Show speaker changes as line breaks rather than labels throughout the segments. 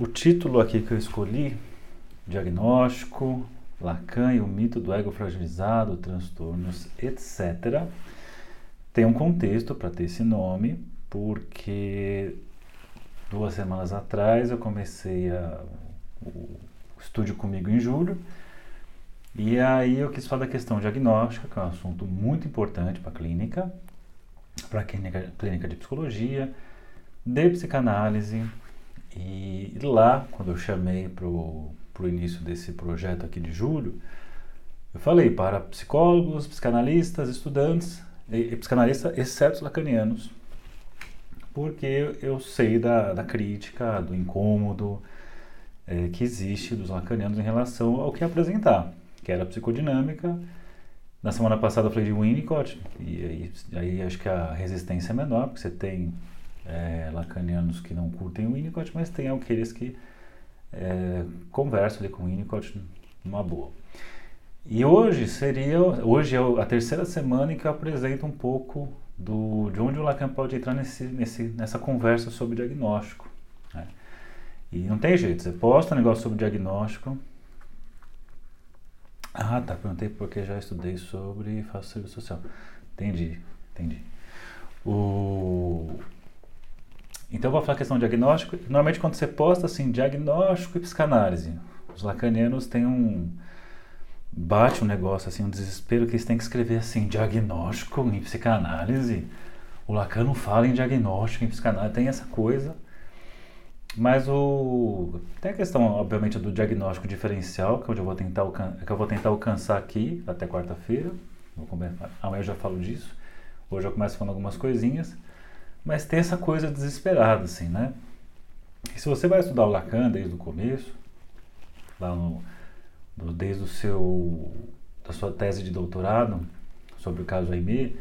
O título aqui que eu escolhi, Diagnóstico, Lacan e o mito do ego fragilizado, transtornos, etc. Tem um contexto para ter esse nome, porque duas semanas atrás eu comecei a, o estúdio comigo em julho, e aí eu quis falar da questão diagnóstica, que é um assunto muito importante para a clínica, para a clínica, clínica de psicologia, de psicanálise, e lá, quando eu chamei para o início desse projeto aqui de julho, eu falei para psicólogos, psicanalistas, estudantes, e, e psicanalistas, exceto os lacanianos, porque eu sei da, da crítica, do incômodo é, que existe dos lacanianos em relação ao que apresentar, que era a psicodinâmica. Na semana passada eu falei de Winnicott, e aí, aí acho que a resistência é menor, porque você tem é, lacanianos que não curtem o Winnicott, mas tem aqueles que é, conversam ali com o Winnicott numa boa. E hoje seria, hoje é a terceira semana em que eu apresento um pouco do, de onde o Lacan pode entrar nesse, nesse, nessa conversa sobre diagnóstico. Né? E não tem jeito, você posta um negócio sobre diagnóstico. Ah, tá, perguntei porque já estudei sobre faço serviço social. Entendi, entendi. O, então, eu vou falar a questão diagnóstico. Normalmente, quando você posta assim, diagnóstico e psicanálise, os lacanianos têm um. bate um negócio assim, um desespero que eles têm que escrever assim: diagnóstico em psicanálise. O Lacan não fala em diagnóstico em psicanálise, tem essa coisa. Mas o. Tem a questão, obviamente, do diagnóstico diferencial, que, eu vou tentar que eu vou tentar alcançar aqui até quarta-feira. Amanhã eu já falo disso. Hoje eu começo falando algumas coisinhas. Mas tem essa coisa desesperada, assim, né? E se você vai estudar o Lacan desde o começo, lá no, no desde o seu da sua tese de doutorado sobre o caso Aimé,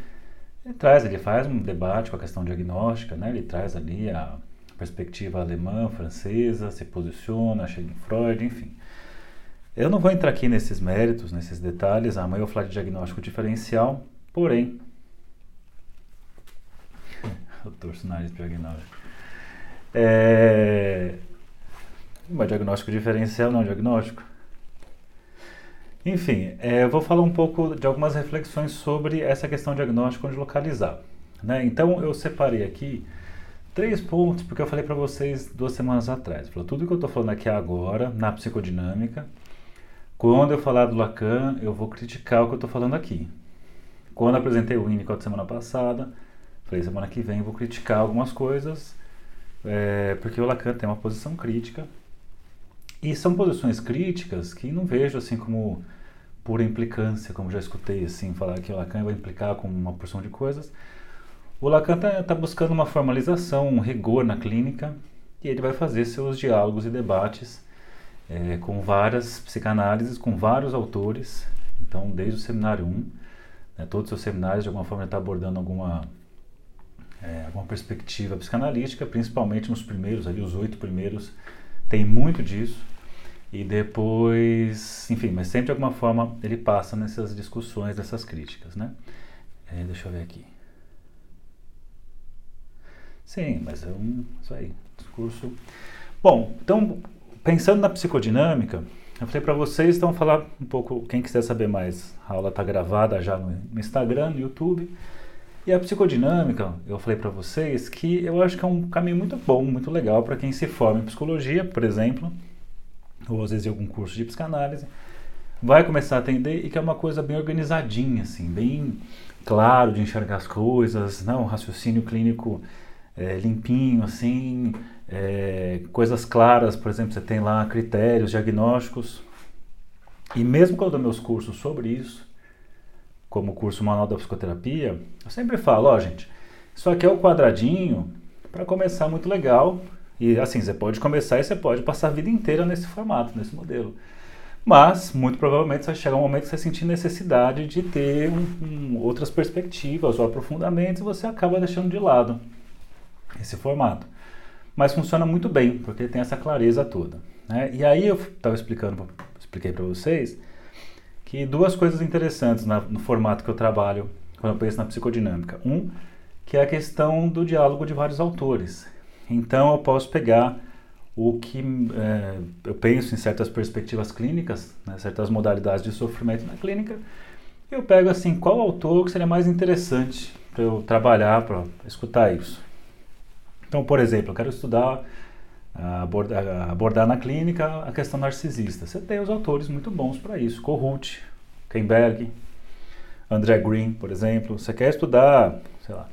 ele traz, ele faz um debate com a questão diagnóstica, né? Ele traz ali a perspectiva alemã, francesa, se posiciona, chega em Freud, enfim. Eu não vou entrar aqui nesses méritos, nesses detalhes, amanhã eu vou falar de diagnóstico diferencial, porém, eu o diagnóstico. É... Mas diagnóstico diferencial não diagnóstico. Enfim, é, eu vou falar um pouco de algumas reflexões sobre essa questão de diagnóstico onde localizar. Né? Então eu separei aqui três pontos, porque eu falei para vocês duas semanas atrás. Falei, tudo que eu estou falando aqui agora, na psicodinâmica, quando eu falar do Lacan, eu vou criticar o que eu estou falando aqui. Quando apresentei o Winnicott semana passada, Falei, semana que vem vou criticar algumas coisas, é, porque o Lacan tem uma posição crítica. E são posições críticas que não vejo assim como pura implicância, como já escutei assim falar que o Lacan vai implicar com uma porção de coisas. O Lacan está tá buscando uma formalização, um rigor na clínica, e ele vai fazer seus diálogos e debates é, com várias psicanálises, com vários autores. Então, desde o seminário 1, né, todos os seus seminários, de alguma forma, ele está abordando alguma é, alguma perspectiva psicanalítica, principalmente nos primeiros, ali os oito primeiros, tem muito disso. E depois, enfim, mas sempre de alguma forma ele passa nessas discussões, dessas críticas, né? É, deixa eu ver aqui. Sim, mas é um, isso aí, discurso. Bom, então, pensando na psicodinâmica, eu falei para vocês, então falar um pouco, quem quiser saber mais, a aula está gravada já no Instagram, no YouTube. E a psicodinâmica, eu falei para vocês que eu acho que é um caminho muito bom, muito legal para quem se forma em psicologia, por exemplo, ou às vezes em algum curso de psicanálise, vai começar a atender e que é uma coisa bem organizadinha, assim, bem claro de enxergar as coisas, não, né? um raciocínio clínico é, limpinho, assim, é, coisas claras, por exemplo, você tem lá critérios diagnósticos. E mesmo quando eu dou meus cursos sobre isso, como curso Manual da Psicoterapia, eu sempre falo, ó oh, gente, isso aqui é o quadradinho para começar muito legal. E assim, você pode começar e você pode passar a vida inteira nesse formato, nesse modelo. Mas, muito provavelmente, vai chegar um momento que você sentir necessidade de ter um, um, outras perspectivas ou aprofundamentos e você acaba deixando de lado esse formato. Mas funciona muito bem, porque tem essa clareza toda. Né? E aí eu estava explicando, expliquei para vocês que duas coisas interessantes na, no formato que eu trabalho quando eu penso na psicodinâmica. Um, que é a questão do diálogo de vários autores. Então eu posso pegar o que é, eu penso em certas perspectivas clínicas, né, certas modalidades de sofrimento na clínica, eu pego assim, qual autor que seria mais interessante para eu trabalhar, para escutar isso. Então, por exemplo, eu quero estudar, abordar, na clínica a questão narcisista. Você tem os autores muito bons para isso, Kohut, Kemberg, André Green, por exemplo. Você quer estudar, sei lá,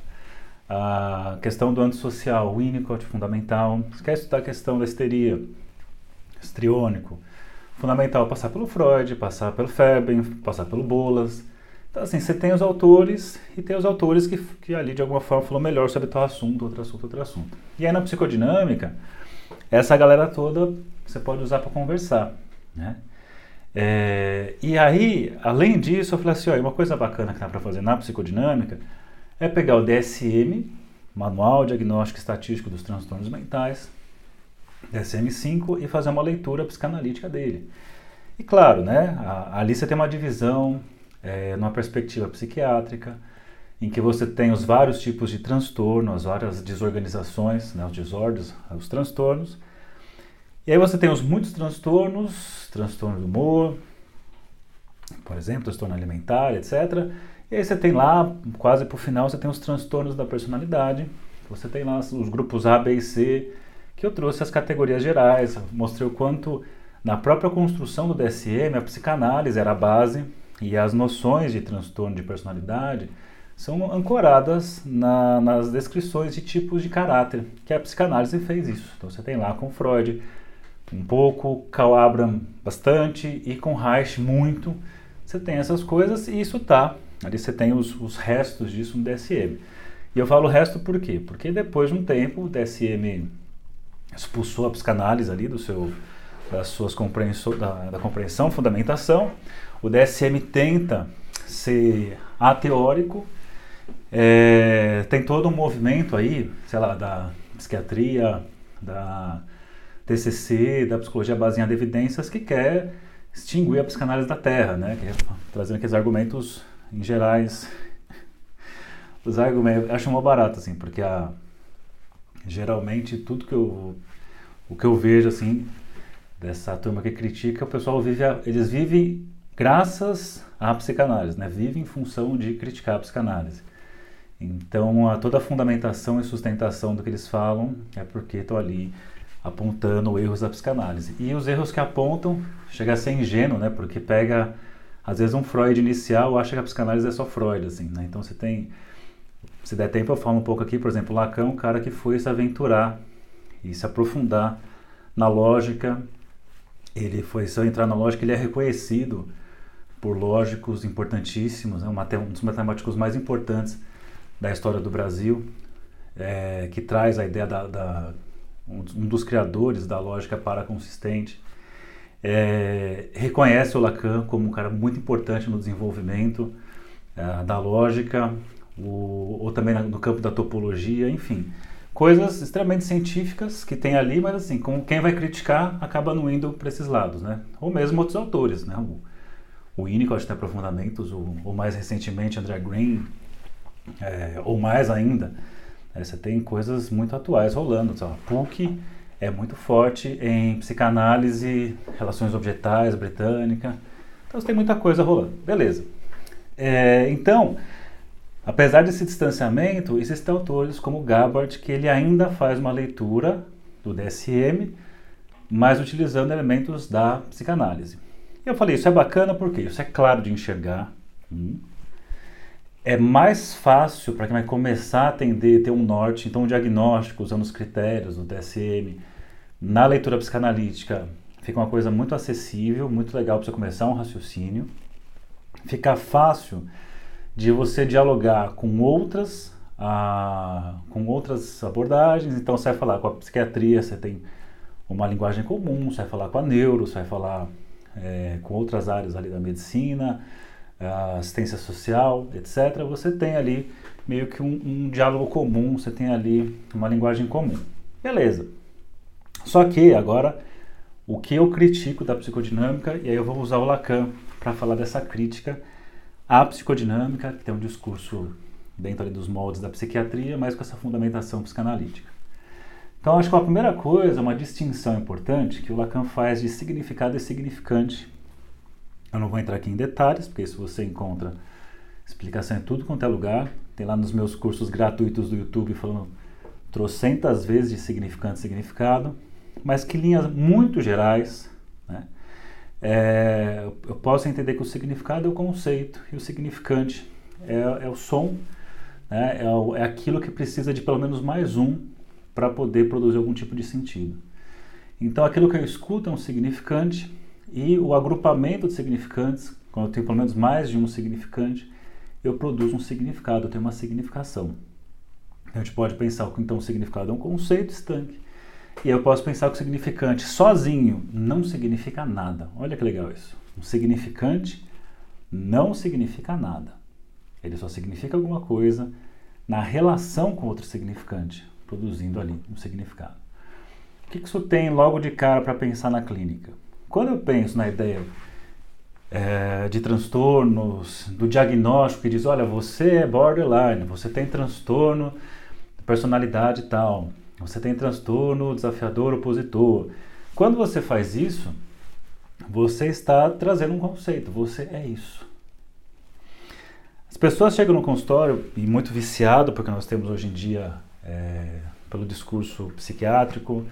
a questão do antissocial, Winnicott, fundamental. Você quer estudar a questão da histeria, estriônico, fundamental passar pelo Freud, passar pelo Febem, passar pelo Bolas. Então, assim, você tem os autores e tem os autores que, que ali de alguma forma falam melhor sobre tal assunto, outro assunto, outro assunto. E aí na psicodinâmica, essa galera toda você pode usar para conversar, né? É, e aí, além disso, eu falei assim, ó, uma coisa bacana que dá para fazer na psicodinâmica é pegar o DSM, Manual Diagnóstico Estatístico dos Transtornos Mentais, DSM-5, e fazer uma leitura psicanalítica dele. E claro, né, ali você tem uma divisão é, numa perspectiva psiquiátrica, em que você tem os vários tipos de transtorno, as várias desorganizações, né, os desordens, os transtornos. E aí você tem os muitos transtornos, transtorno do humor, por exemplo, transtorno alimentar, etc. E aí você tem lá, quase o final, você tem os transtornos da personalidade. Você tem lá os grupos A, B e C, que eu trouxe as categorias gerais, mostrei o quanto na própria construção do DSM a psicanálise era a base e as noções de transtorno de personalidade são ancoradas na, nas descrições de tipos de caráter, que a psicanálise fez isso. Então você tem lá com Freud um pouco, Karl Abraham bastante e com Reich muito. Você tem essas coisas e isso tá Ali você tem os, os restos disso no DSM. E eu falo resto por quê? Porque depois de um tempo o DSM expulsou a psicanálise ali do seu, das suas compreensão, da, da compreensão, fundamentação. O DSM tenta ser ateórico, é, tem todo um movimento aí, sei lá, da psiquiatria, da TCC, da psicologia baseada em evidências, que quer extinguir a psicanálise da Terra, né? Que é, trazendo aqueles argumentos em gerais, os argumentos, acho uma barato, assim, porque a, geralmente tudo que eu, o que eu vejo, assim, dessa turma que critica, o pessoal vive, eles vivem graças à psicanálise, né? Vivem em função de criticar a psicanálise. Então, a, toda a fundamentação e sustentação do que eles falam é porque estão ali apontando erros da psicanálise. E os erros que apontam chega a ser ingênuo, né? Porque pega às vezes um Freud inicial acha que a psicanálise é só Freud, assim, né? Então você tem, se der tempo eu falo um pouco aqui, por exemplo, Lacan é um cara que foi se aventurar e se aprofundar na lógica, ele foi, se eu entrar na lógica, ele é reconhecido por lógicos importantíssimos, né? um dos matemáticos mais importantes da história do Brasil, é, que traz a ideia da, da um dos criadores da lógica paraconsistente, é, reconhece o Lacan como um cara muito importante no desenvolvimento é, da lógica, o, ou também no campo da topologia, enfim. Coisas extremamente científicas que tem ali, mas assim, com quem vai criticar acaba não indo para esses lados, né? Ou mesmo outros autores, né? O, o Winnicott tem aprofundamentos, ou, ou mais recentemente André Green, é, ou mais ainda, né? você tem coisas muito atuais rolando. Sabe? PUC é muito forte em psicanálise, relações objetais, britânica. Então você tem muita coisa rolando. Beleza. É, então, apesar desse distanciamento, existem autores como Gabbard que ele ainda faz uma leitura do DSM, mas utilizando elementos da psicanálise. Eu falei, isso é bacana porque isso é claro de enxergar. Hum. É mais fácil para quem vai começar a atender, ter um norte, então um diagnóstico usando os critérios do DSM, na leitura psicanalítica fica uma coisa muito acessível, muito legal para você começar um raciocínio. Fica fácil de você dialogar com outras, ah, com outras abordagens. Então você vai falar com a psiquiatria, você tem uma linguagem comum, você vai falar com a neuro, você vai falar é, com outras áreas ali da medicina, assistência social, etc. Você tem ali meio que um, um diálogo comum, você tem ali uma linguagem comum. Beleza. Só que agora o que eu critico da psicodinâmica, e aí eu vou usar o Lacan para falar dessa crítica à psicodinâmica, que tem um discurso dentro dos moldes da psiquiatria, mas com essa fundamentação psicanalítica. Então, acho que a primeira coisa, uma distinção importante que o Lacan faz de significado e significante. Eu não vou entrar aqui em detalhes, porque isso você encontra explicação em tudo quanto é lugar. Tem lá nos meus cursos gratuitos do YouTube falando trocentas vezes de significante e significado, mas que linhas muito gerais, né? É, eu posso entender que o significado é o conceito e o significante é, é o som, né? é, o, é aquilo que precisa de pelo menos mais um para poder produzir algum tipo de sentido. Então, aquilo que eu escuto é um significante e o agrupamento de significantes, quando eu tenho pelo menos mais de um significante, eu produzo um significado, eu tenho uma significação. A gente pode pensar que então o significado é um conceito estanque. E eu posso pensar que o significante sozinho não significa nada. Olha que legal isso. Um significante não significa nada. Ele só significa alguma coisa na relação com outro significante produzindo ali um significado. O que isso tem logo de cara para pensar na clínica? Quando eu penso na ideia é, de transtornos, do diagnóstico que diz, olha, você é borderline, você tem transtorno de personalidade tal, você tem transtorno desafiador opositor. Quando você faz isso, você está trazendo um conceito, você é isso. As pessoas chegam no consultório e muito viciado, porque nós temos hoje em dia é, pelo discurso psiquiátrico,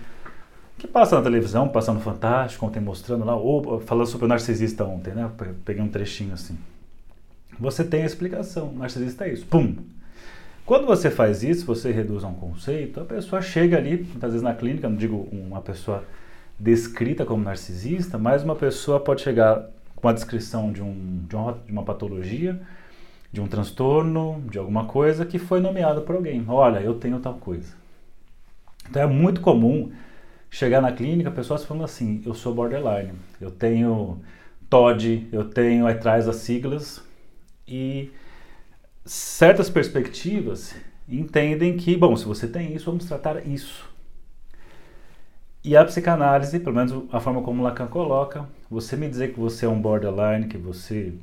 que passa na televisão, passa no Fantástico, ontem mostrando lá, ou falando sobre o narcisista ontem, né? Peguei um trechinho assim. Você tem a explicação, o narcisista é isso, pum. Quando você faz isso, você reduz a um conceito, a pessoa chega ali, muitas vezes na clínica, não digo uma pessoa descrita como narcisista, mas uma pessoa pode chegar com a descrição de, um, de, uma, de uma patologia, de um transtorno, de alguma coisa que foi nomeada por alguém. Olha, eu tenho tal coisa. Então é muito comum chegar na clínica pessoas falando assim: eu sou borderline, eu tenho TOD, eu tenho atrás as siglas e certas perspectivas entendem que, bom, se você tem isso, vamos tratar isso. E a psicanálise, pelo menos a forma como Lacan coloca, você me dizer que você é um borderline, que você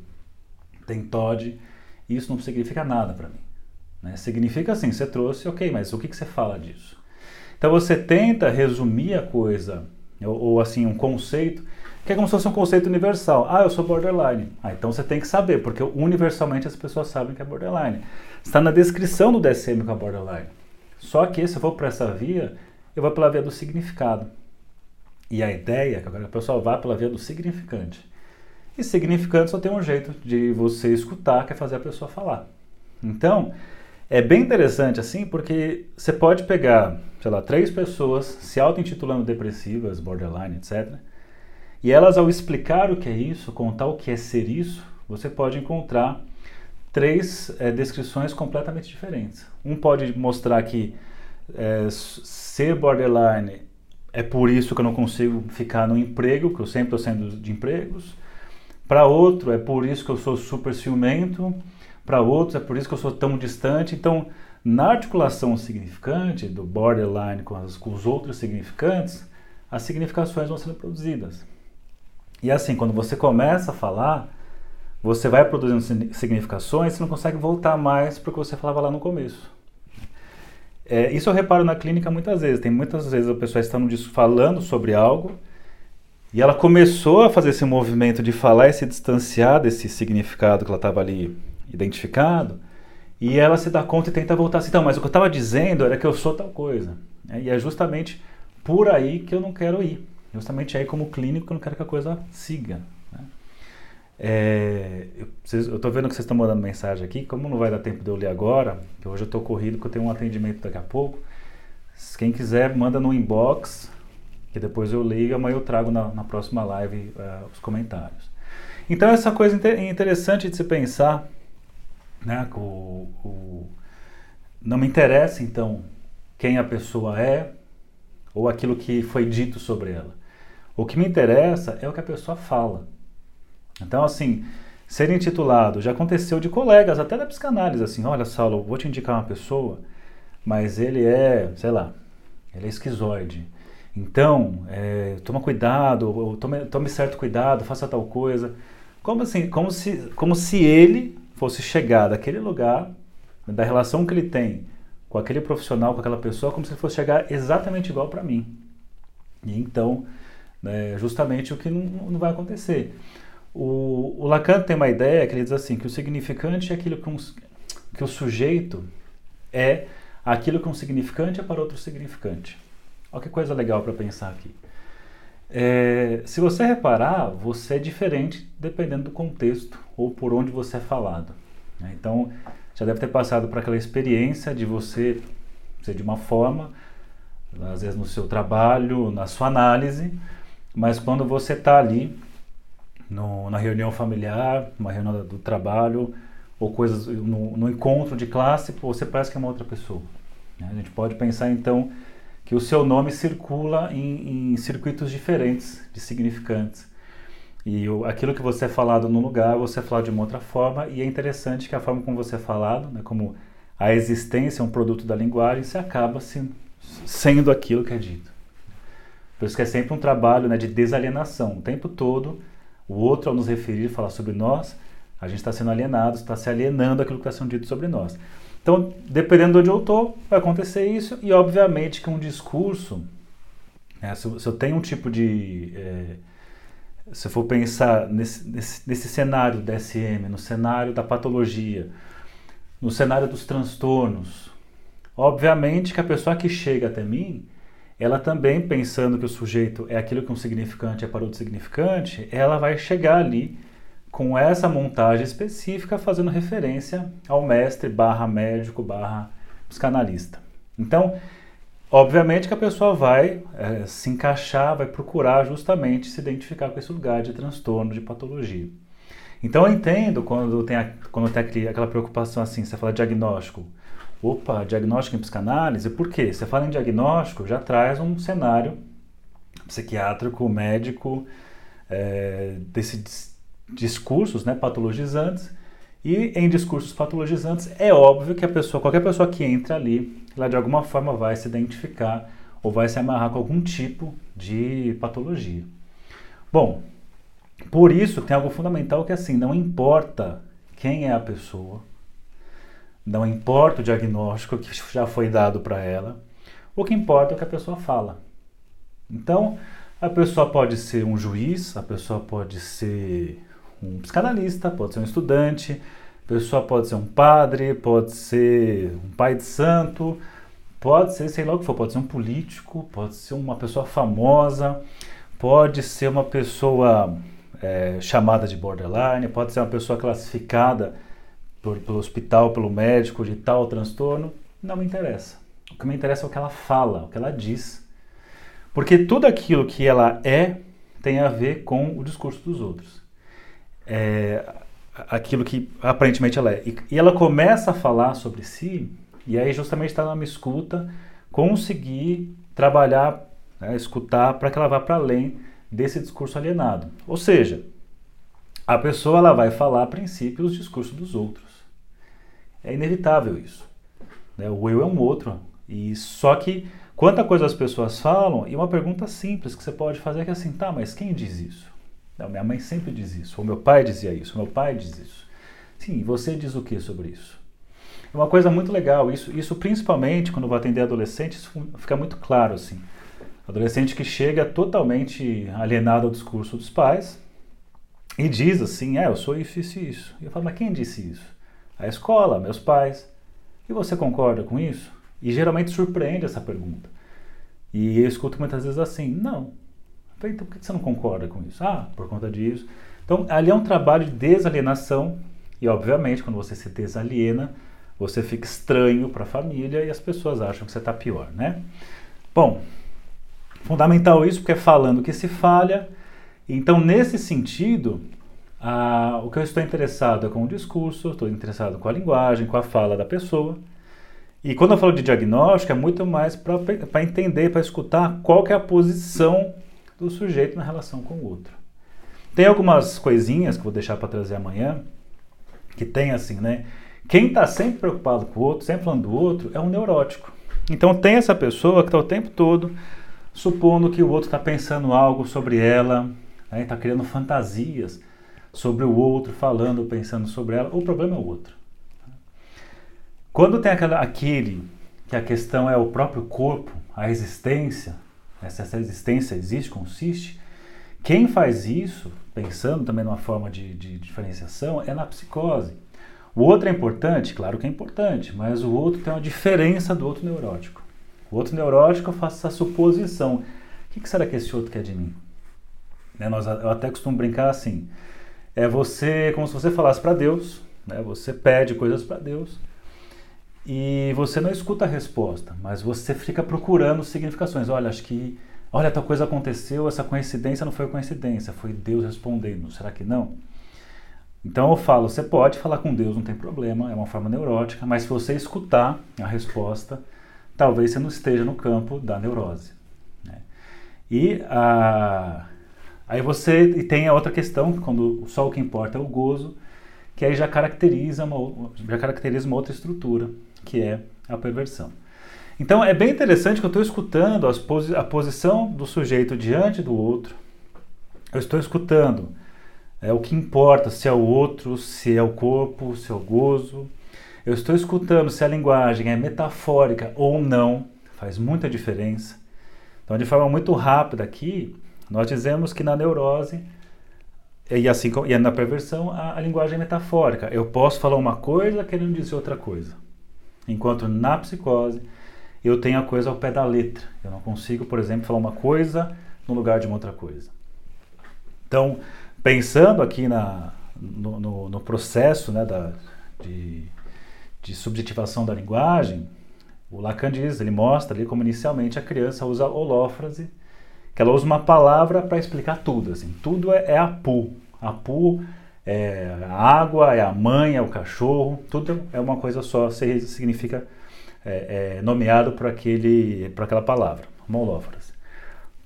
tem TOD, isso não significa nada para mim. Né? Significa assim, você trouxe, ok, mas o que, que você fala disso? Então você tenta resumir a coisa, ou, ou, assim, um conceito, que é como se fosse um conceito universal. Ah, eu sou borderline. Ah, então você tem que saber, porque universalmente as pessoas sabem que é borderline. Está na descrição do DSM que é borderline. Só que se eu for para essa via, eu vou pela via do significado. E a ideia é que agora a pessoa vá pela via do significante. E significante só tem um jeito de você escutar, que é fazer a pessoa falar. Então, é bem interessante assim, porque você pode pegar, sei lá, três pessoas se auto-intitulando depressivas, borderline, etc. E elas, ao explicar o que é isso, contar o que é ser isso, você pode encontrar três é, descrições completamente diferentes. Um pode mostrar que é, ser borderline é por isso que eu não consigo ficar no emprego, que eu sempre estou sendo de empregos. Para outro, é por isso que eu sou super ciumento. Para outros, é por isso que eu sou tão distante. Então, na articulação significante do borderline com, as, com os outros significantes, as significações vão sendo produzidas. E assim, quando você começa a falar, você vai produzindo significações, você não consegue voltar mais para o que você falava lá no começo. É, isso eu reparo na clínica muitas vezes. Tem muitas vezes a pessoa está falando sobre algo e ela começou a fazer esse movimento de falar e se distanciar desse significado que ela estava ali identificado, e ela se dá conta e tenta voltar assim, então, mas o que eu estava dizendo era que eu sou tal coisa. Né? E é justamente por aí que eu não quero ir. Justamente aí como clínico eu não quero que a coisa siga. Né? É, eu estou vendo que vocês estão mandando mensagem aqui, como não vai dar tempo de eu ler agora, que hoje eu estou corrido, que eu tenho um atendimento daqui a pouco, quem quiser manda no inbox, que depois eu leio e amanhã eu trago na, na próxima live uh, os comentários. Então essa coisa interessante de se pensar, né, o, o, não me interessa então quem a pessoa é ou aquilo que foi dito sobre ela. O que me interessa é o que a pessoa fala. Então assim, ser intitulado já aconteceu de colegas até da psicanálise assim, olha Saulo, vou te indicar uma pessoa, mas ele é, sei lá, ele é esquizoide então, é, toma cuidado, ou tome, tome certo cuidado, faça tal coisa. Como assim? Como se, como se ele fosse chegar daquele lugar, da relação que ele tem com aquele profissional, com aquela pessoa, como se fosse chegar exatamente igual para mim. E então, né, justamente o que não, não vai acontecer. O, o, Lacan tem uma ideia que ele diz assim, que o significante é aquilo que, um, que o sujeito é aquilo que um significante é para outro significante. Olha que coisa legal para pensar aqui. É, se você reparar, você é diferente dependendo do contexto ou por onde você é falado. Né? Então, já deve ter passado por aquela experiência de você ser de uma forma, às vezes no seu trabalho, na sua análise, mas quando você está ali no, na reunião familiar, numa reunião do trabalho, ou coisas no, no, encontro de classe, você parece que é uma outra pessoa. Né? A gente pode pensar então que o seu nome circula em, em circuitos diferentes de significantes. E o, aquilo que você é falado num lugar, você é falado de uma outra forma, e é interessante que a forma como você é falado, né, como a existência é um produto da linguagem, você acaba se, sendo aquilo que é dito. Por isso que é sempre um trabalho né, de desalienação. O tempo todo, o outro, ao nos referir, falar sobre nós, a gente está sendo alienado, está se alienando aquilo que está sendo dito sobre nós. Então, dependendo de onde eu estou, vai acontecer isso, e obviamente que um discurso, né, se, se, eu tenho um tipo de. É, se eu for pensar nesse, nesse, nesse cenário da SM, no cenário da patologia, no cenário dos transtornos, obviamente que a pessoa que chega até mim, ela também pensando que o sujeito é aquilo que um significante é para outro significante, ela vai chegar ali com essa montagem específica fazendo referência ao mestre barra médico barra psicanalista. Então, obviamente que a pessoa vai é, se encaixar, vai procurar justamente se identificar com esse lugar de transtorno, de patologia. Então eu entendo quando tem, a, quando tem aquela preocupação assim, você fala diagnóstico. Opa, diagnóstico em psicanálise, por quê? Você fala em diagnóstico, já traz um cenário psiquiátrico, médico, é, desse discursos né, patologizantes. E em discursos patologizantes, é óbvio que a pessoa, qualquer pessoa que entra ali, ela de alguma forma vai se identificar ou vai se amarrar com algum tipo de patologia. Bom, por isso tem algo fundamental que é assim, não importa quem é a pessoa, não importa o diagnóstico que já foi dado para ela, o que importa é o que a pessoa fala. Então, a pessoa pode ser um juiz, a pessoa pode ser um psicanalista, pode ser um estudante, a pessoa pode ser um padre, pode ser um pai de santo, pode ser, sei lá o que for, pode ser um político, pode ser uma pessoa famosa, pode ser uma pessoa é, chamada de borderline, pode ser uma pessoa classificada por, pelo hospital, pelo médico de tal transtorno, não me interessa. O que me interessa é o que ela fala, o que ela diz. Porque tudo aquilo que ela é tem a ver com o discurso dos outros é, aquilo que aparentemente ela é. E, e, ela começa a falar sobre si, e aí justamente está numa escuta, conseguir trabalhar, né, escutar, para que ela vá para além desse discurso alienado. Ou seja, a pessoa ela vai falar a princípio os discursos dos outros. É inevitável isso. Né? O eu é um outro. E só que quanta coisa as pessoas falam, e uma pergunta simples que você pode fazer é que assim, tá, mas quem diz isso? Não, minha mãe sempre diz isso, ou meu pai dizia isso, meu pai diz isso. Sim, você diz o que sobre isso? É uma coisa muito legal, isso, isso principalmente quando vou atender adolescentes, fica muito claro assim. Adolescente que chega totalmente alienado ao discurso dos pais e diz assim, é, eu sou isso, isso e isso. E eu falo, mas quem disse isso? A escola, meus pais. E você concorda com isso? E geralmente surpreende essa pergunta. E eu escuto muitas vezes assim, não, então por que você não concorda com isso? Ah, por conta disso. Então ali é um trabalho de desalienação e obviamente quando você se desaliena, você fica estranho para a família e as pessoas acham que você está pior, né? Bom, fundamental isso porque é falando que se falha. Então nesse sentido, o que eu estou interessado é com o discurso, estou interessado com a linguagem, com a fala da pessoa. E quando eu falo de diagnóstico, é muito mais para entender, para escutar qual que é a posição do sujeito na relação com o outro. Tem algumas coisinhas que vou deixar para trazer amanhã, que tem assim, né? Quem está sempre preocupado com o outro, sempre falando do outro, é um neurótico. Então tem essa pessoa que está o tempo todo supondo que o outro está pensando algo sobre ela, está né? Tá criando fantasias sobre o outro, falando, pensando sobre ela. O problema é o outro. Quando tem aquela, aquele que a questão é o próprio corpo, a existência, essa existência existe, consiste, quem faz isso, pensando também numa forma de, de diferenciação, é na psicose. O outro é importante? Claro que é importante, mas o outro tem uma diferença do outro neurótico. O outro neurótico eu faço essa suposição. O que, que será que esse outro quer de mim? Né, nós, eu até costumo brincar assim. É você, como se você falasse para Deus, né, você pede coisas para Deus e você não escuta a resposta, mas você fica procurando significações. Olha, acho que, olha, tal coisa aconteceu, essa coincidência não foi coincidência, foi Deus respondendo. Será que não? Então eu falo, você pode falar com Deus, não tem problema, é uma forma neurótica, mas se você escutar a resposta, talvez você não esteja no campo da neurose. Né? E a, aí você e tem a outra questão, quando só o que importa é o gozo, que aí já caracteriza uma, já caracteriza uma outra estrutura, que é a perversão. Então é bem interessante que eu estou escutando posi a posição do sujeito diante do outro, eu estou escutando é o que importa, se é o outro, se é o corpo, se é o gozo, eu estou escutando se a linguagem é metafórica ou não, faz muita diferença. Então, de forma muito rápida aqui, nós dizemos que na neurose e assim e na perversão a, a linguagem é metafórica. Eu posso falar uma coisa querendo dizer outra coisa. Enquanto na psicose eu tenho a coisa ao pé da letra. Eu não consigo, por exemplo, falar uma coisa no lugar de uma outra coisa. Então, pensando aqui na, no, no, no processo né, da, de, de subjetivação da linguagem, o Lacan diz, ele mostra ali como inicialmente a criança usa holófrase, que ela usa uma palavra para explicar tudo, assim, tudo é, é apu, apu é a água, é a mãe, é o cachorro, tudo é uma coisa só, significa é, é nomeado por, aquele, por aquela palavra, uma holófrase.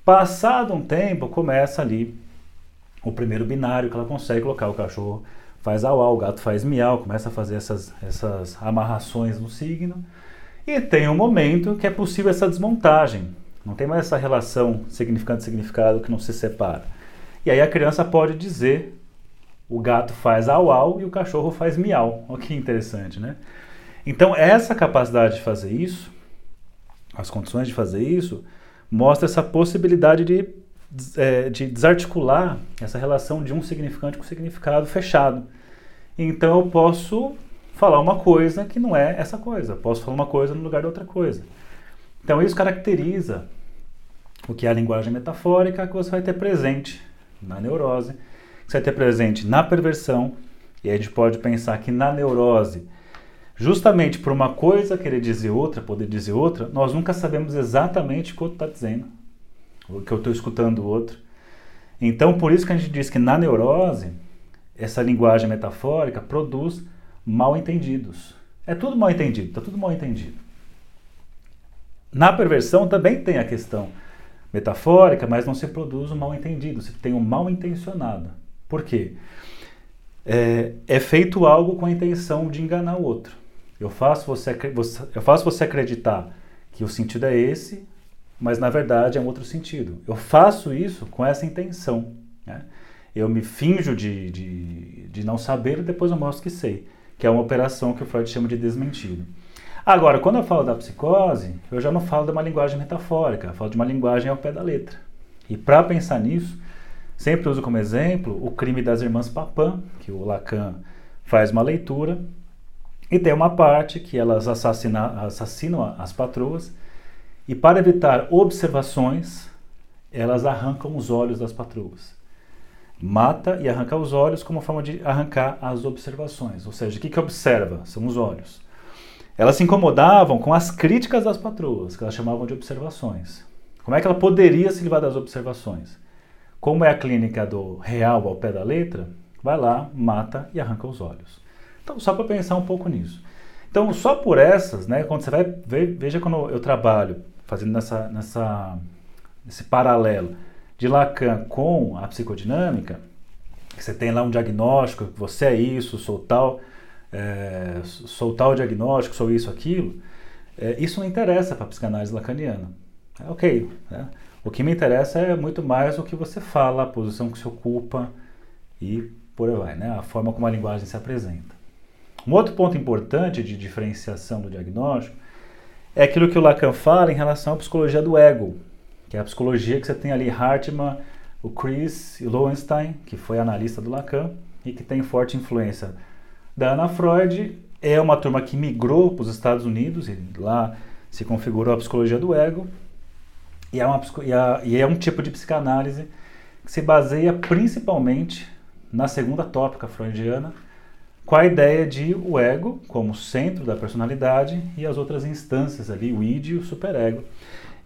Passado um tempo, começa ali o primeiro binário que ela consegue colocar, o cachorro faz au, au o gato faz miau, começa a fazer essas, essas amarrações no signo. E tem um momento que é possível essa desmontagem. Não tem mais essa relação significante-significado que não se separa. E aí a criança pode dizer o gato faz au au e o cachorro faz miau. Olha que interessante, né? Então essa capacidade de fazer isso, as condições de fazer isso, mostra essa possibilidade de, é, de desarticular essa relação de um significante com significado fechado. Então eu posso falar uma coisa que não é essa coisa. Posso falar uma coisa no lugar de outra coisa. Então isso caracteriza o que é a linguagem metafórica que você vai ter presente na neurose, que vai ter presente na perversão, e a gente pode pensar que na neurose, justamente por uma coisa querer dizer outra, poder dizer outra, nós nunca sabemos exatamente o que o outro está dizendo, o que eu estou escutando o outro. Então, por isso que a gente diz que na neurose, essa linguagem metafórica produz mal entendidos. É tudo mal entendido, está tudo mal entendido. Na perversão também tem a questão metafórica, mas não se produz um mal entendido, se tem um mal intencionado. Por quê? É, é, feito algo com a intenção de enganar o outro. Eu faço você, eu faço você acreditar que o sentido é esse, mas na verdade é um outro sentido. Eu faço isso com essa intenção. Né? eu me finjo de, de, de não saber e depois eu mostro que sei, que é uma operação que o Freud chama de desmentido. Agora, quando eu falo da psicose, eu já não falo de uma linguagem metafórica, eu falo de uma linguagem ao pé da letra. E para pensar nisso, sempre uso como exemplo o crime das irmãs Papin, que o Lacan faz uma leitura, e tem uma parte que elas assassina, assassinam as patroas, e para evitar observações, elas arrancam os olhos das patroas mata e arranca os olhos como forma de arrancar as observações. Ou seja, o que, que observa? São os olhos. Elas se incomodavam com as críticas das patroas, que elas chamavam de observações. Como é que ela poderia se livrar das observações? Como é a clínica do real ao pé da letra, vai lá, mata e arranca os olhos. Então, só para pensar um pouco nisso. Então, só por essas, né, quando você vai veja quando eu trabalho fazendo nessa, nessa, esse paralelo de Lacan com a psicodinâmica, que você tem lá um diagnóstico, você é isso, sou tal, é, sou tal diagnóstico, sou isso, aquilo, é, isso não interessa para a psicanálise lacaniana. É ok. Né? O que me interessa é muito mais o que você fala, a posição que se ocupa e por aí vai, né? a forma como a linguagem se apresenta. Um outro ponto importante de diferenciação do diagnóstico é aquilo que o Lacan fala em relação à psicologia do ego, que é a psicologia que você tem ali Hartmann, o Chris e Lowenstein, que foi analista do Lacan e que tem forte influência da Ana Freud. É uma turma que migrou para os Estados Unidos e lá se configurou a psicologia do ego. E é, uma, e é um tipo de psicanálise que se baseia principalmente na segunda tópica freudiana, com a ideia de o ego como centro da personalidade e as outras instâncias ali, o id e o superego.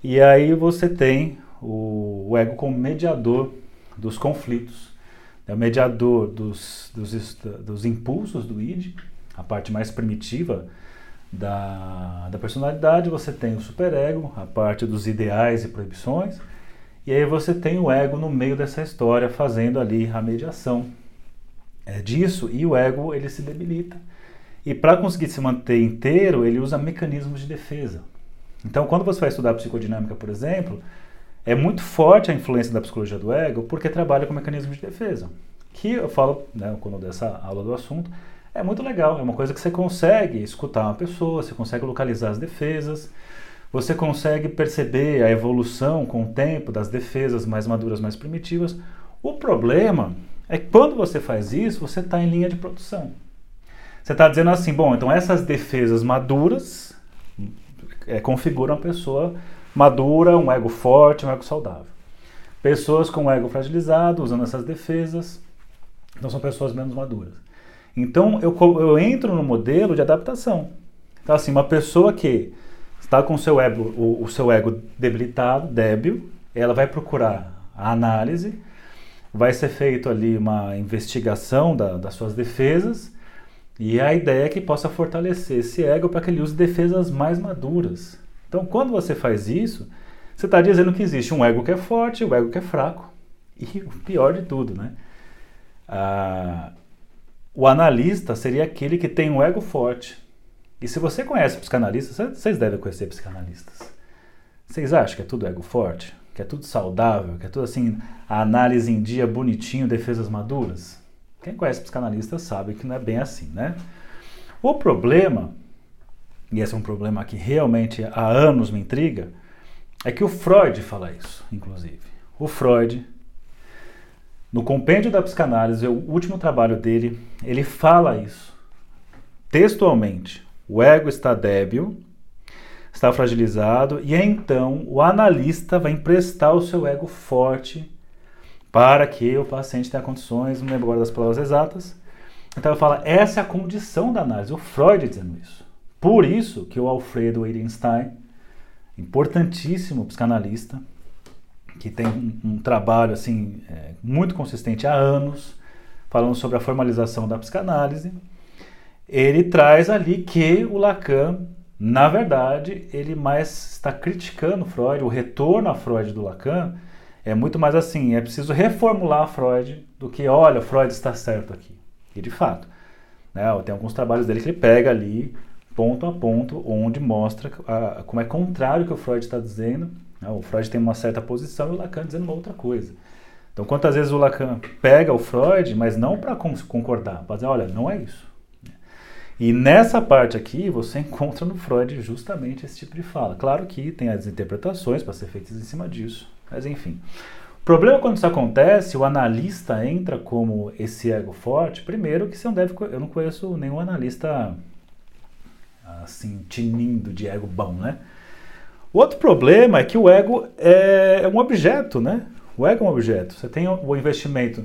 E aí você tem o, o ego como mediador dos conflitos, é o mediador dos, dos, dos impulsos do id, a parte mais primitiva da, da personalidade, você tem o superego, a parte dos ideais e proibições, e aí você tem o ego no meio dessa história fazendo ali a mediação é, disso e o ego ele se debilita. E para conseguir se manter inteiro, ele usa mecanismos de defesa. Então, quando você vai estudar psicodinâmica, por exemplo, é muito forte a influência da psicologia do ego porque trabalha com mecanismos de defesa. Que eu falo, né, quando dessa aula do assunto, é muito legal. É uma coisa que você consegue escutar uma pessoa, você consegue localizar as defesas, você consegue perceber a evolução com o tempo das defesas mais maduras, mais primitivas. O problema é que quando você faz isso, você está em linha de produção. Você está dizendo assim, bom, então essas defesas maduras é, configuram a pessoa madura, um ego forte, um ego saudável. Pessoas com ego fragilizado, usando essas defesas, então são pessoas menos maduras. Então eu, eu entro no modelo de adaptação. Então, assim, uma pessoa que está com o seu ego, o, o seu ego debilitado, débil, ela vai procurar a análise vai ser feito ali uma investigação da, das suas defesas e a ideia é que possa fortalecer esse ego para que ele use defesas mais maduras. Então, quando você faz isso, você está dizendo que existe um ego que é forte, um ego que é fraco e o pior de tudo, né? Ah, o analista seria aquele que tem um ego forte. E se você conhece psicanalistas, vocês devem conhecer psicanalistas. Vocês acham que é tudo ego forte? que é tudo saudável, que é tudo assim, a análise em dia bonitinho, defesas maduras? Quem conhece psicanalista sabe que não é bem assim, né? O problema, e esse é um problema que realmente há anos me intriga, é que o Freud fala isso, inclusive. O Freud, no compêndio da psicanálise, o último trabalho dele, ele fala isso textualmente. O ego está débil está fragilizado, e então o analista vai emprestar o seu ego forte para que o paciente tenha condições, não lembro agora das palavras exatas. Então ele fala, essa é a condição da análise, o Freud dizendo isso. Por isso que o Alfredo Eisenstein, importantíssimo psicanalista, que tem um, um trabalho assim é, muito consistente há anos, falando sobre a formalização da psicanálise, ele traz ali que o Lacan na verdade, ele mais está criticando Freud, o retorno a Freud do Lacan é muito mais assim, é preciso reformular Freud do que, olha, Freud está certo aqui. E de fato, né, tem alguns trabalhos dele que ele pega ali, ponto a ponto, onde mostra a, como é contrário que o Freud está dizendo. Né, o Freud tem uma certa posição e o Lacan dizendo uma outra coisa. Então, quantas vezes o Lacan pega o Freud, mas não para concordar, para dizer, olha, não é isso. E nessa parte aqui você encontra no Freud justamente esse tipo de fala. Claro que tem as interpretações para ser feitas em cima disso, mas enfim. O problema quando isso acontece, o analista entra como esse ego forte. Primeiro que você não deve, eu não conheço nenhum analista assim tinindo de ego bom, né? Outro problema é que o ego é, é um objeto, né? O ego é um objeto. Você tem o investimento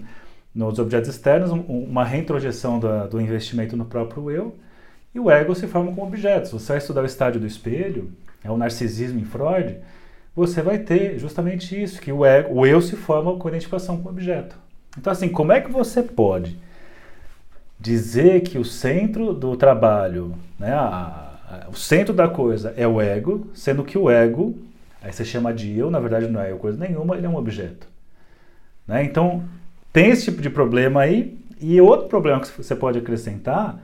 nos objetos externos, uma reintrojeção do, investimento no próprio eu, e o ego se forma com objetos. Você vai estudar o estádio do espelho, é o narcisismo em Freud, você vai ter justamente isso, que o, ego, o eu se forma com identificação com o objeto. Então, assim, como é que você pode dizer que o centro do trabalho, né, a, o centro da coisa é o ego, sendo que o ego, aí você chama de eu, na verdade não é eu coisa nenhuma, ele é um objeto. Né? Então, tem esse tipo de problema aí. E outro problema que você pode acrescentar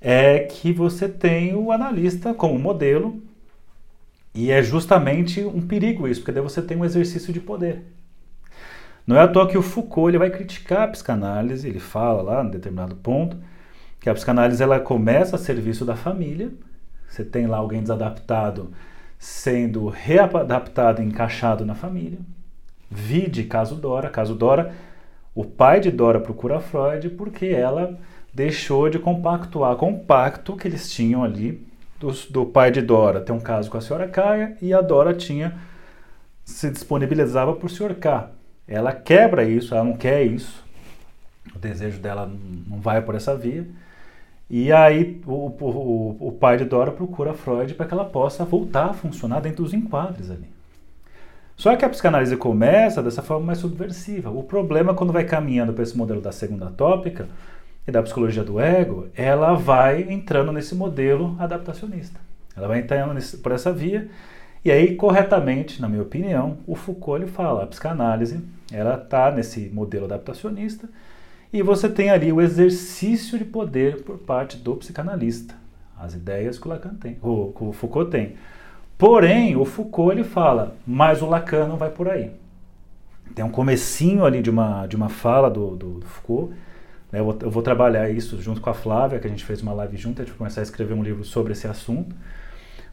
é que você tem o analista como modelo, e é justamente um perigo isso, porque daí você tem um exercício de poder. Não é à toa que o Foucault ele vai criticar a psicanálise, ele fala lá, em determinado ponto, que a psicanálise ela começa a serviço da família, Você tem lá alguém desadaptado sendo readaptado encaixado na família. Vide caso Dora. Caso Dora, o pai de Dora procura Freud porque ela deixou de compactuar com o pacto que eles tinham ali do, do pai de Dora ter um caso com a senhora Caia e a Dora tinha se disponibilizava por senhor K. Ela quebra isso, ela não quer isso. O desejo dela não vai por essa via. E aí o, o, o pai de Dora procura Freud para que ela possa voltar a funcionar dentro dos enquadres ali. Só que a psicanálise começa dessa forma mais subversiva. O problema, quando vai caminhando para esse modelo da segunda tópica, e da psicologia do ego, ela vai entrando nesse modelo adaptacionista. Ela vai entrando nesse, por essa via, e aí, corretamente, na minha opinião, o Foucault ele fala, a psicanálise, ela está nesse modelo adaptacionista, e você tem ali o exercício de poder por parte do psicanalista, as ideias que o Lacan tem, o, o Foucault tem. Porém, o Foucault ele fala, mas o Lacan não vai por aí. Tem um comecinho ali de uma, de uma fala do, do, do Foucault, né, eu vou, eu vou, trabalhar isso junto com a Flávia, que a gente fez uma live junto, a gente vai começar a escrever um livro sobre esse assunto,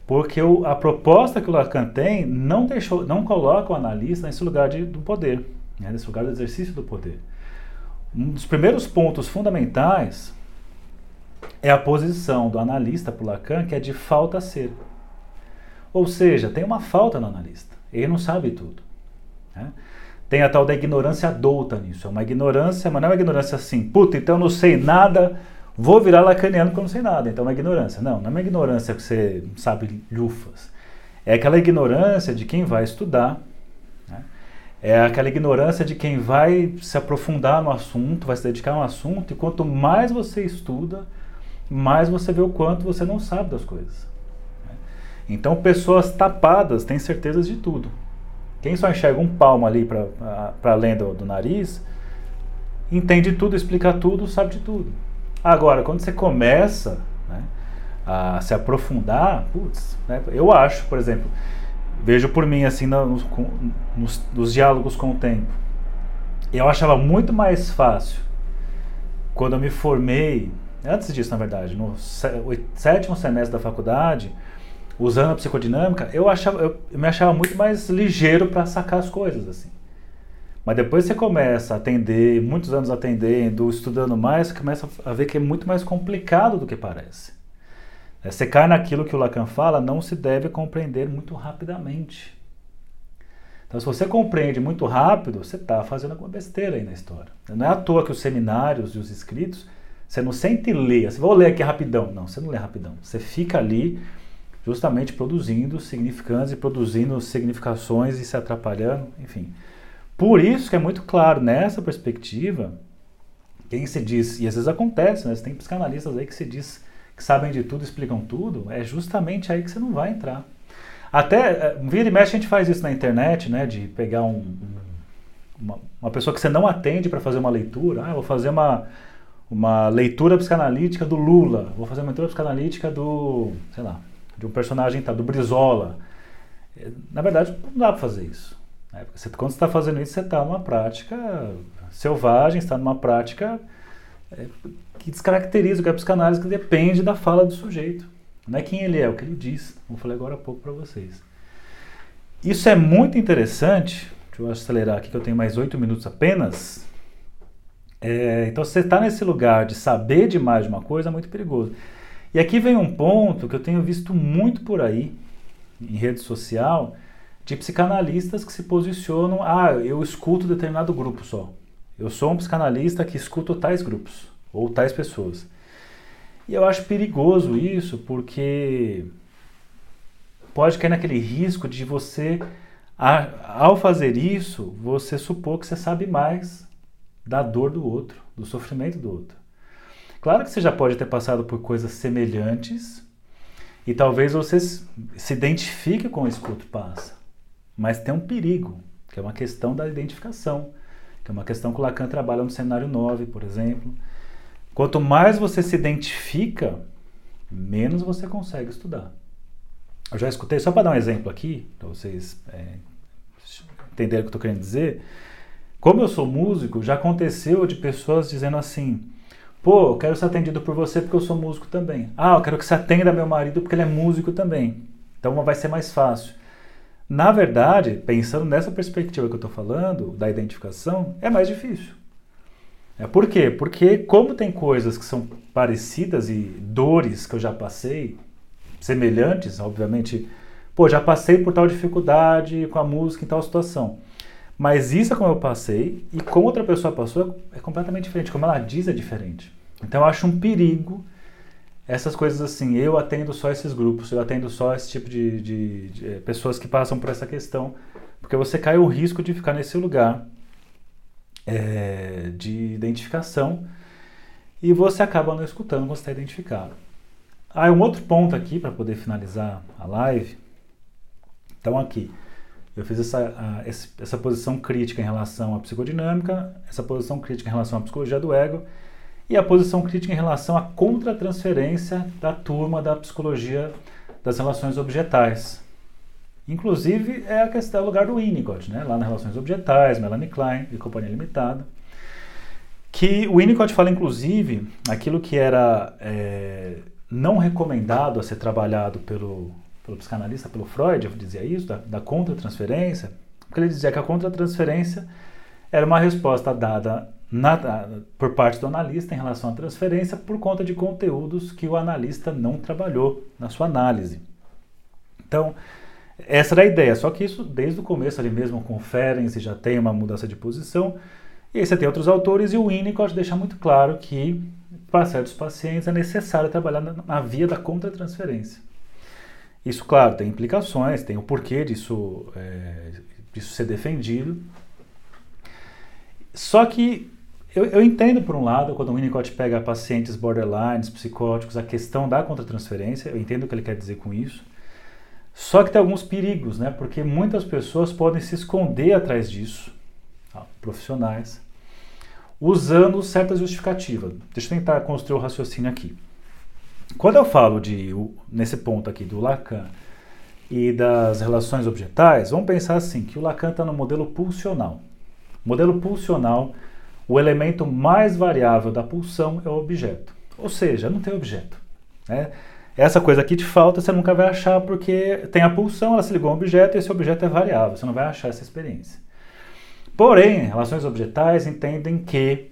porque o, a proposta que o Lacan tem não, deixou, não coloca o analista nesse lugar de, do poder, né, nesse lugar do exercício do poder. Um dos primeiros pontos fundamentais é a posição do analista para o Lacan, que é de falta ser. Ou seja, tem uma falta no analista, ele não sabe tudo. Né? Tem a tal da ignorância adulta nisso. É uma ignorância, mas não é uma ignorância assim, puta, então eu não sei nada, vou virar lacaniano porque eu não sei nada. Então é uma ignorância. Não, não é uma ignorância que você sabe lufas. É aquela ignorância de quem vai estudar. É aquela ignorância de quem vai se aprofundar no assunto, vai se dedicar a um assunto, e quanto mais você estuda, mais você vê o quanto você não sabe das coisas. Né? Então, pessoas tapadas têm certezas de tudo. Quem só enxerga um palmo ali para além do, do nariz, entende tudo, explica tudo, sabe de tudo. Agora, quando você começa né, a se aprofundar, putz, né, eu acho, por exemplo, vejo por mim assim nos, nos, nos, diálogos com o tempo, eu achava muito mais fácil quando eu me formei, antes disso na verdade, no sétimo semestre da faculdade, usando a psicodinâmica, eu, achava, eu, me achava muito mais ligeiro para sacar as coisas, assim. Mas depois você começa a atender, muitos anos atendendo, estudando mais, você começa a ver que é muito mais complicado do que parece. É, você cai naquilo que o Lacan fala, não se deve compreender muito rapidamente. Então, se você compreende muito rápido, você está fazendo alguma besteira aí na história. Não é à toa que os seminários e os escritos, você não sente ler, você vai ler aqui rapidão. Não, você não lê rapidão. Você fica ali justamente produzindo significantes e produzindo significações e se atrapalhando, enfim. Por isso que é muito claro, nessa perspectiva, quem se diz, e às vezes acontece, né? Você tem psicanalistas aí que se diz que sabem de tudo, explicam tudo, é justamente aí que você não vai entrar. Até, eh, vira e mexe, a gente faz isso na internet, né? De pegar um, uma, uma pessoa que você não atende para fazer uma leitura. Ah, vou fazer uma, uma leitura psicanalítica do Lula, vou fazer uma leitura psicanalítica do, sei lá, de um personagem tá, do Brizola. É, na verdade, não dá para fazer isso. Né? Você, quando você está fazendo isso, você está numa prática selvagem, está numa prática é, que descaracteriza o que é a psicanálise, que depende da fala do sujeito. Não é quem ele é, é o que ele diz. Como eu falei agora há pouco para vocês. Isso é muito interessante. Deixa eu acelerar aqui que eu tenho mais oito minutos apenas. É, então, você está nesse lugar de saber demais de uma coisa é muito perigoso. E aqui vem um ponto que eu tenho visto muito por aí, em rede social, de psicanalistas que se posicionam, ah, eu escuto determinado grupo só. Eu sou um psicanalista que escuto tais grupos, ou tais pessoas. E eu acho perigoso isso, porque pode cair naquele risco de você, ao fazer isso, você supor que você sabe mais da dor do outro, do sofrimento do outro. Claro que você já pode ter passado por coisas semelhantes e talvez você se identifique com isso que o outro passa. Mas tem um perigo, que é uma questão da identificação, que é uma questão que o Lacan trabalha no cenário 9, por exemplo. Quanto mais você se identifica, menos você consegue estudar. Eu já escutei, só para dar um exemplo aqui, para vocês é, entenderem o que eu estou querendo dizer. Como eu sou músico, já aconteceu de pessoas dizendo assim: Pô, eu quero ser atendido por você porque eu sou músico também. Ah, eu quero que você atenda meu marido porque ele é músico também. Então vai ser mais fácil. Na verdade, pensando nessa perspectiva que eu estou falando, da identificação, é mais difícil. É por quê? Porque como tem coisas que são parecidas e dores que eu já passei, semelhantes, obviamente, pô, já passei por tal dificuldade com a música em tal situação. Mas isso é como eu passei e como outra pessoa passou é completamente diferente, como ela diz é diferente. Então eu acho um perigo essas coisas assim, eu atendo só esses grupos, eu atendo só esse tipo de, de, de eh, pessoas que passam por essa questão, porque você cai o risco de ficar nesse lugar é, de identificação e você acaba não escutando quando está identificado. Ah, um outro ponto aqui para poder finalizar a live. Então aqui, eu fiz essa, essa posição crítica em relação à psicodinâmica, essa posição crítica em relação à psicologia do ego e a posição crítica em relação à contratransferência da turma da psicologia das relações objetais. Inclusive, é a questão do lugar do Winnicott, né? lá nas relações objetais, Melanie Klein e Companhia Limitada. Que o Winnicott fala, inclusive, aquilo que era é, não recomendado a ser trabalhado pelo, pelo psicanalista, pelo Freud, dizia isso, da, da contratransferência, porque ele dizia que a contratransferência era uma resposta dada na, por parte do analista em relação à transferência por conta de conteúdos que o analista não trabalhou na sua análise. Então, essa era a ideia, só que isso desde o começo ali mesmo com Ferenczi já tem uma mudança de posição, e aí você tem outros autores e o Winnicott deixa muito claro que para certos pacientes é necessário trabalhar na, na via da contratransferência. Isso, claro, tem implicações, tem o porquê disso, é, disso ser defendido. Só que eu, eu, entendo, por um lado, quando o Winnicott pega pacientes borderlines, psicóticos, a questão da contratransferência, eu entendo o que ele quer dizer com isso. Só que tem alguns perigos, né? Porque muitas pessoas podem se esconder atrás disso, tá? profissionais, usando certas justificativas. Deixa eu tentar construir o raciocínio aqui. Quando eu falo de nesse ponto aqui do Lacan e das relações objetais, vamos pensar assim que o Lacan está no modelo pulsional. Modelo pulsional o elemento mais variável da pulsão é o objeto. Ou seja, não tem objeto. Né? Essa coisa aqui te falta, você nunca vai achar porque tem a pulsão, ela se ligou a um objeto e esse objeto é variável, você não vai achar essa experiência. Porém, relações objetais entendem que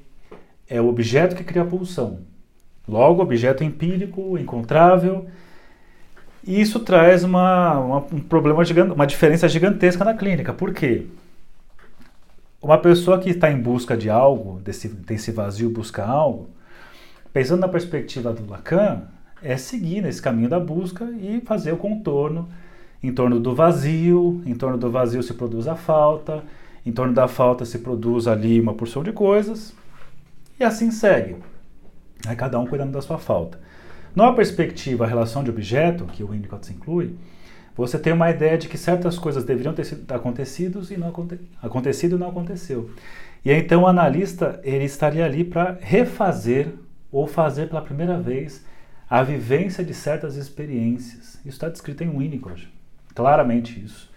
é o objeto que cria a pulsão. Logo, objeto empírico, encontrável. E isso traz uma, uma um problema gigante, uma diferença gigantesca na clínica. Por quê? Uma pessoa que está em busca de algo, desse, desse vazio, busca algo, pensando na perspectiva do Lacan, é seguir nesse caminho da busca e fazer o contorno em torno do vazio, em torno do vazio se produz a falta, em torno da falta se produz ali uma porção de coisas, e assim segue. É cada um cuidando da sua falta. Numa perspectiva, a relação de objeto, que o Winnicott inclui, você tem uma ideia de que certas coisas deveriam ter sido acontecidos e não aconte, acontecido e não aconteceu. E então o analista ele estaria ali para refazer ou fazer pela primeira vez a vivência de certas experiências. Isso está descrito em Winnicott, claramente isso.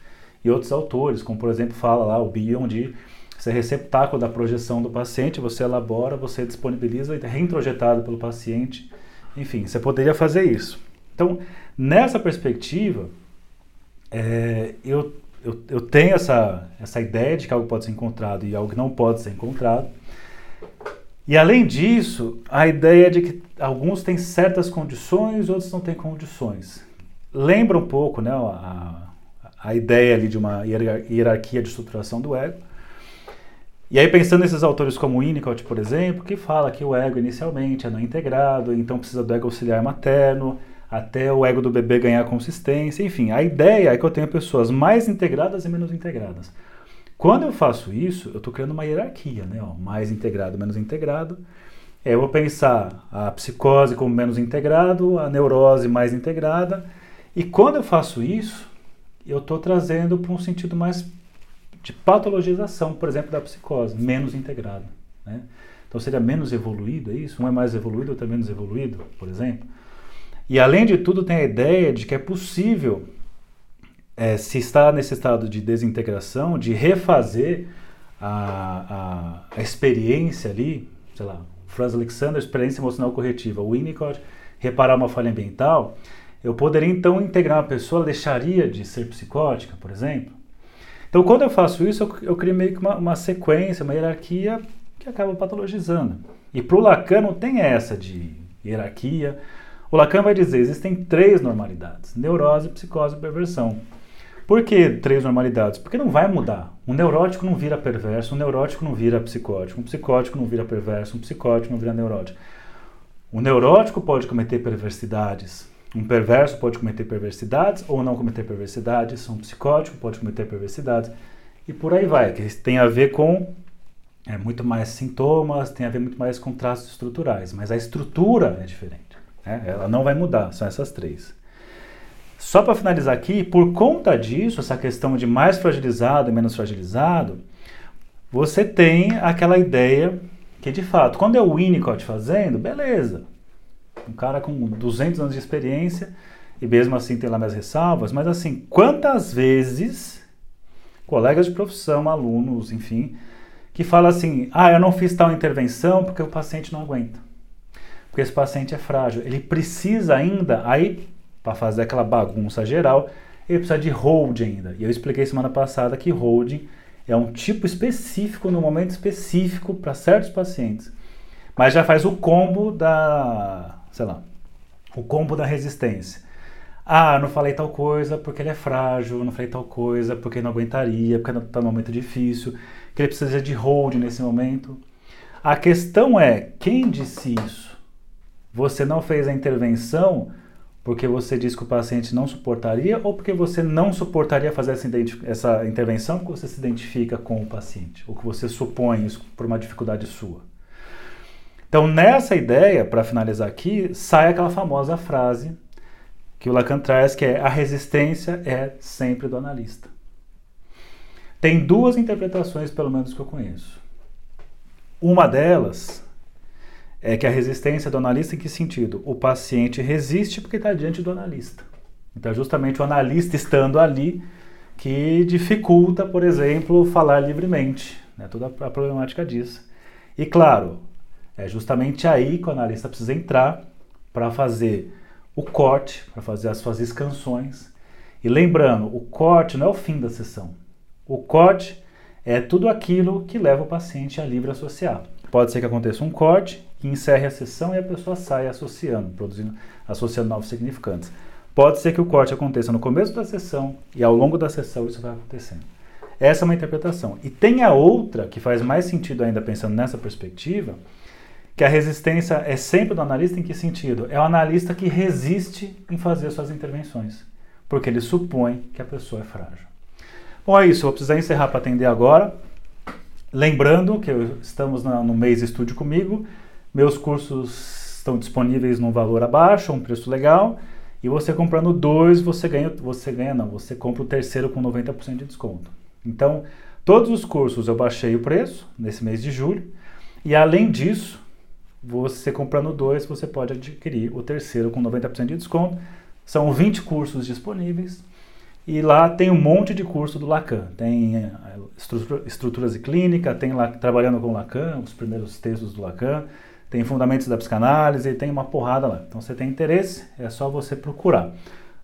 E outros autores, como por exemplo fala lá o Bion de ser receptáculo da projeção do paciente, você elabora, você disponibiliza e é reintrojetado pelo paciente. Enfim, você poderia fazer isso. Então, nessa perspectiva, é, eu, eu, eu tenho essa, essa ideia de que algo pode ser encontrado e algo que não pode ser encontrado. E além disso, a ideia de que alguns têm certas condições, outros não têm condições. Lembra um pouco né, a, a ideia ali de uma hierarquia de estruturação do ego. E aí pensando nesses autores como Winnicott, por exemplo, que fala que o ego inicialmente é não integrado, então precisa do ego auxiliar materno, até o ego do bebê ganhar consistência. Enfim, a ideia é que eu tenha pessoas mais integradas e menos integradas. Quando eu faço isso, eu estou criando uma hierarquia, né? Ó, mais integrado, menos integrado. É, eu vou pensar a psicose como menos integrado, a neurose mais integrada. E quando eu faço isso, eu estou trazendo para um sentido mais de patologização, por exemplo, da psicose, menos integrado. Né? Então seria menos evoluído, é isso? Um é mais evoluído, outro é menos evoluído, por exemplo. E além de tudo, tem a ideia de que é possível, é, se está nesse estado de desintegração, de refazer a, a, a experiência ali, sei lá, Franz Alexander, experiência emocional corretiva, Winnicott, reparar uma falha ambiental, eu poderia então integrar uma pessoa, deixaria de ser psicótica, por exemplo? Então, quando eu faço isso, eu, eu crio meio que uma, uma sequência, uma hierarquia que acaba patologizando. E para o Lacan não tem essa de hierarquia. O Lacan vai dizer, existem três normalidades, neurose, psicose e perversão. Por que três normalidades? Porque não vai mudar. Um neurótico não vira perverso, um neurótico não vira psicótico, um psicótico não vira perverso, um psicótico não vira neurótico. O neurótico pode cometer perversidades, um perverso pode cometer perversidades ou não cometer perversidades, um psicótico pode cometer perversidades e por aí vai, que tem a ver com é, muito mais sintomas, tem a ver muito mais com traços estruturais, mas a estrutura é diferente, né? ela não vai mudar, são essas três. Só para finalizar aqui, por conta disso, essa questão de mais fragilizado e menos fragilizado, você tem aquela ideia que, de fato, quando é o Winnicott fazendo, beleza. Um cara com 200 anos de experiência e mesmo assim tem lá minhas ressalvas, mas assim, quantas vezes colegas de profissão, alunos, enfim, que falam assim: ah, eu não fiz tal intervenção porque o paciente não aguenta. Porque esse paciente é frágil. Ele precisa ainda, aí para fazer aquela bagunça geral, ele precisa de hold ainda. E eu expliquei semana passada que holding é um tipo específico, no momento específico, para certos pacientes. Mas já faz o combo da, sei lá, o combo da resistência. Ah, não falei tal coisa porque ele é frágil, não falei tal coisa porque não aguentaria, porque está num momento difícil, que ele precisa de hold nesse momento. A questão é, quem disse isso? Você não fez a intervenção porque você disse que o paciente não suportaria ou porque você não suportaria fazer essa, essa intervenção porque você se identifica com o paciente ou que você supõe isso por uma dificuldade sua. Então, nessa ideia, para finalizar aqui, sai aquela famosa frase que o Lacan traz, que é a resistência é sempre do analista. Tem duas interpretações, pelo menos que eu conheço. Uma delas é que a resistência do analista em que sentido? O paciente resiste porque está diante do analista. Então, justamente o analista estando ali que dificulta, por exemplo, falar livremente, né? toda a problemática disso. E claro, é justamente aí que o analista precisa entrar para fazer o corte, para fazer as suas escansões. E lembrando, o corte não é o fim da sessão. O corte é tudo aquilo que leva o paciente a livre associar. Pode ser que aconteça um corte que encerre a sessão e a pessoa saia associando, produzindo, associando novos significantes. Pode ser que o corte aconteça no começo da sessão e ao longo da sessão isso vai acontecendo. Essa é uma interpretação. E tem a outra, que faz mais sentido ainda pensando nessa perspectiva, que a resistência é sempre do analista em que sentido? É o analista que resiste em fazer suas intervenções, porque ele supõe que a pessoa é frágil. Bom, é isso. Vou precisar encerrar para atender agora. Lembrando que estamos no mês Estude Comigo. Meus cursos estão disponíveis num valor abaixo, um preço legal. E você comprando dois, você ganha, você ganha não, você compra o terceiro com 90% de desconto. Então, todos os cursos eu baixei o preço nesse mês de julho. E além disso, você comprando dois, você pode adquirir o terceiro com 90% de desconto. São 20 cursos disponíveis. E lá tem um monte de curso do Lacan. Tem é, estruturas de clínica, tem lá trabalhando com Lacan, os primeiros textos do Lacan, tem fundamentos da psicanálise, tem uma porrada lá. Então, se tem interesse, é só você procurar.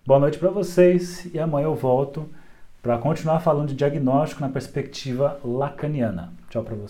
Boa noite para vocês e amanhã eu volto para continuar falando de diagnóstico na perspectiva lacaniana. Tchau para vocês.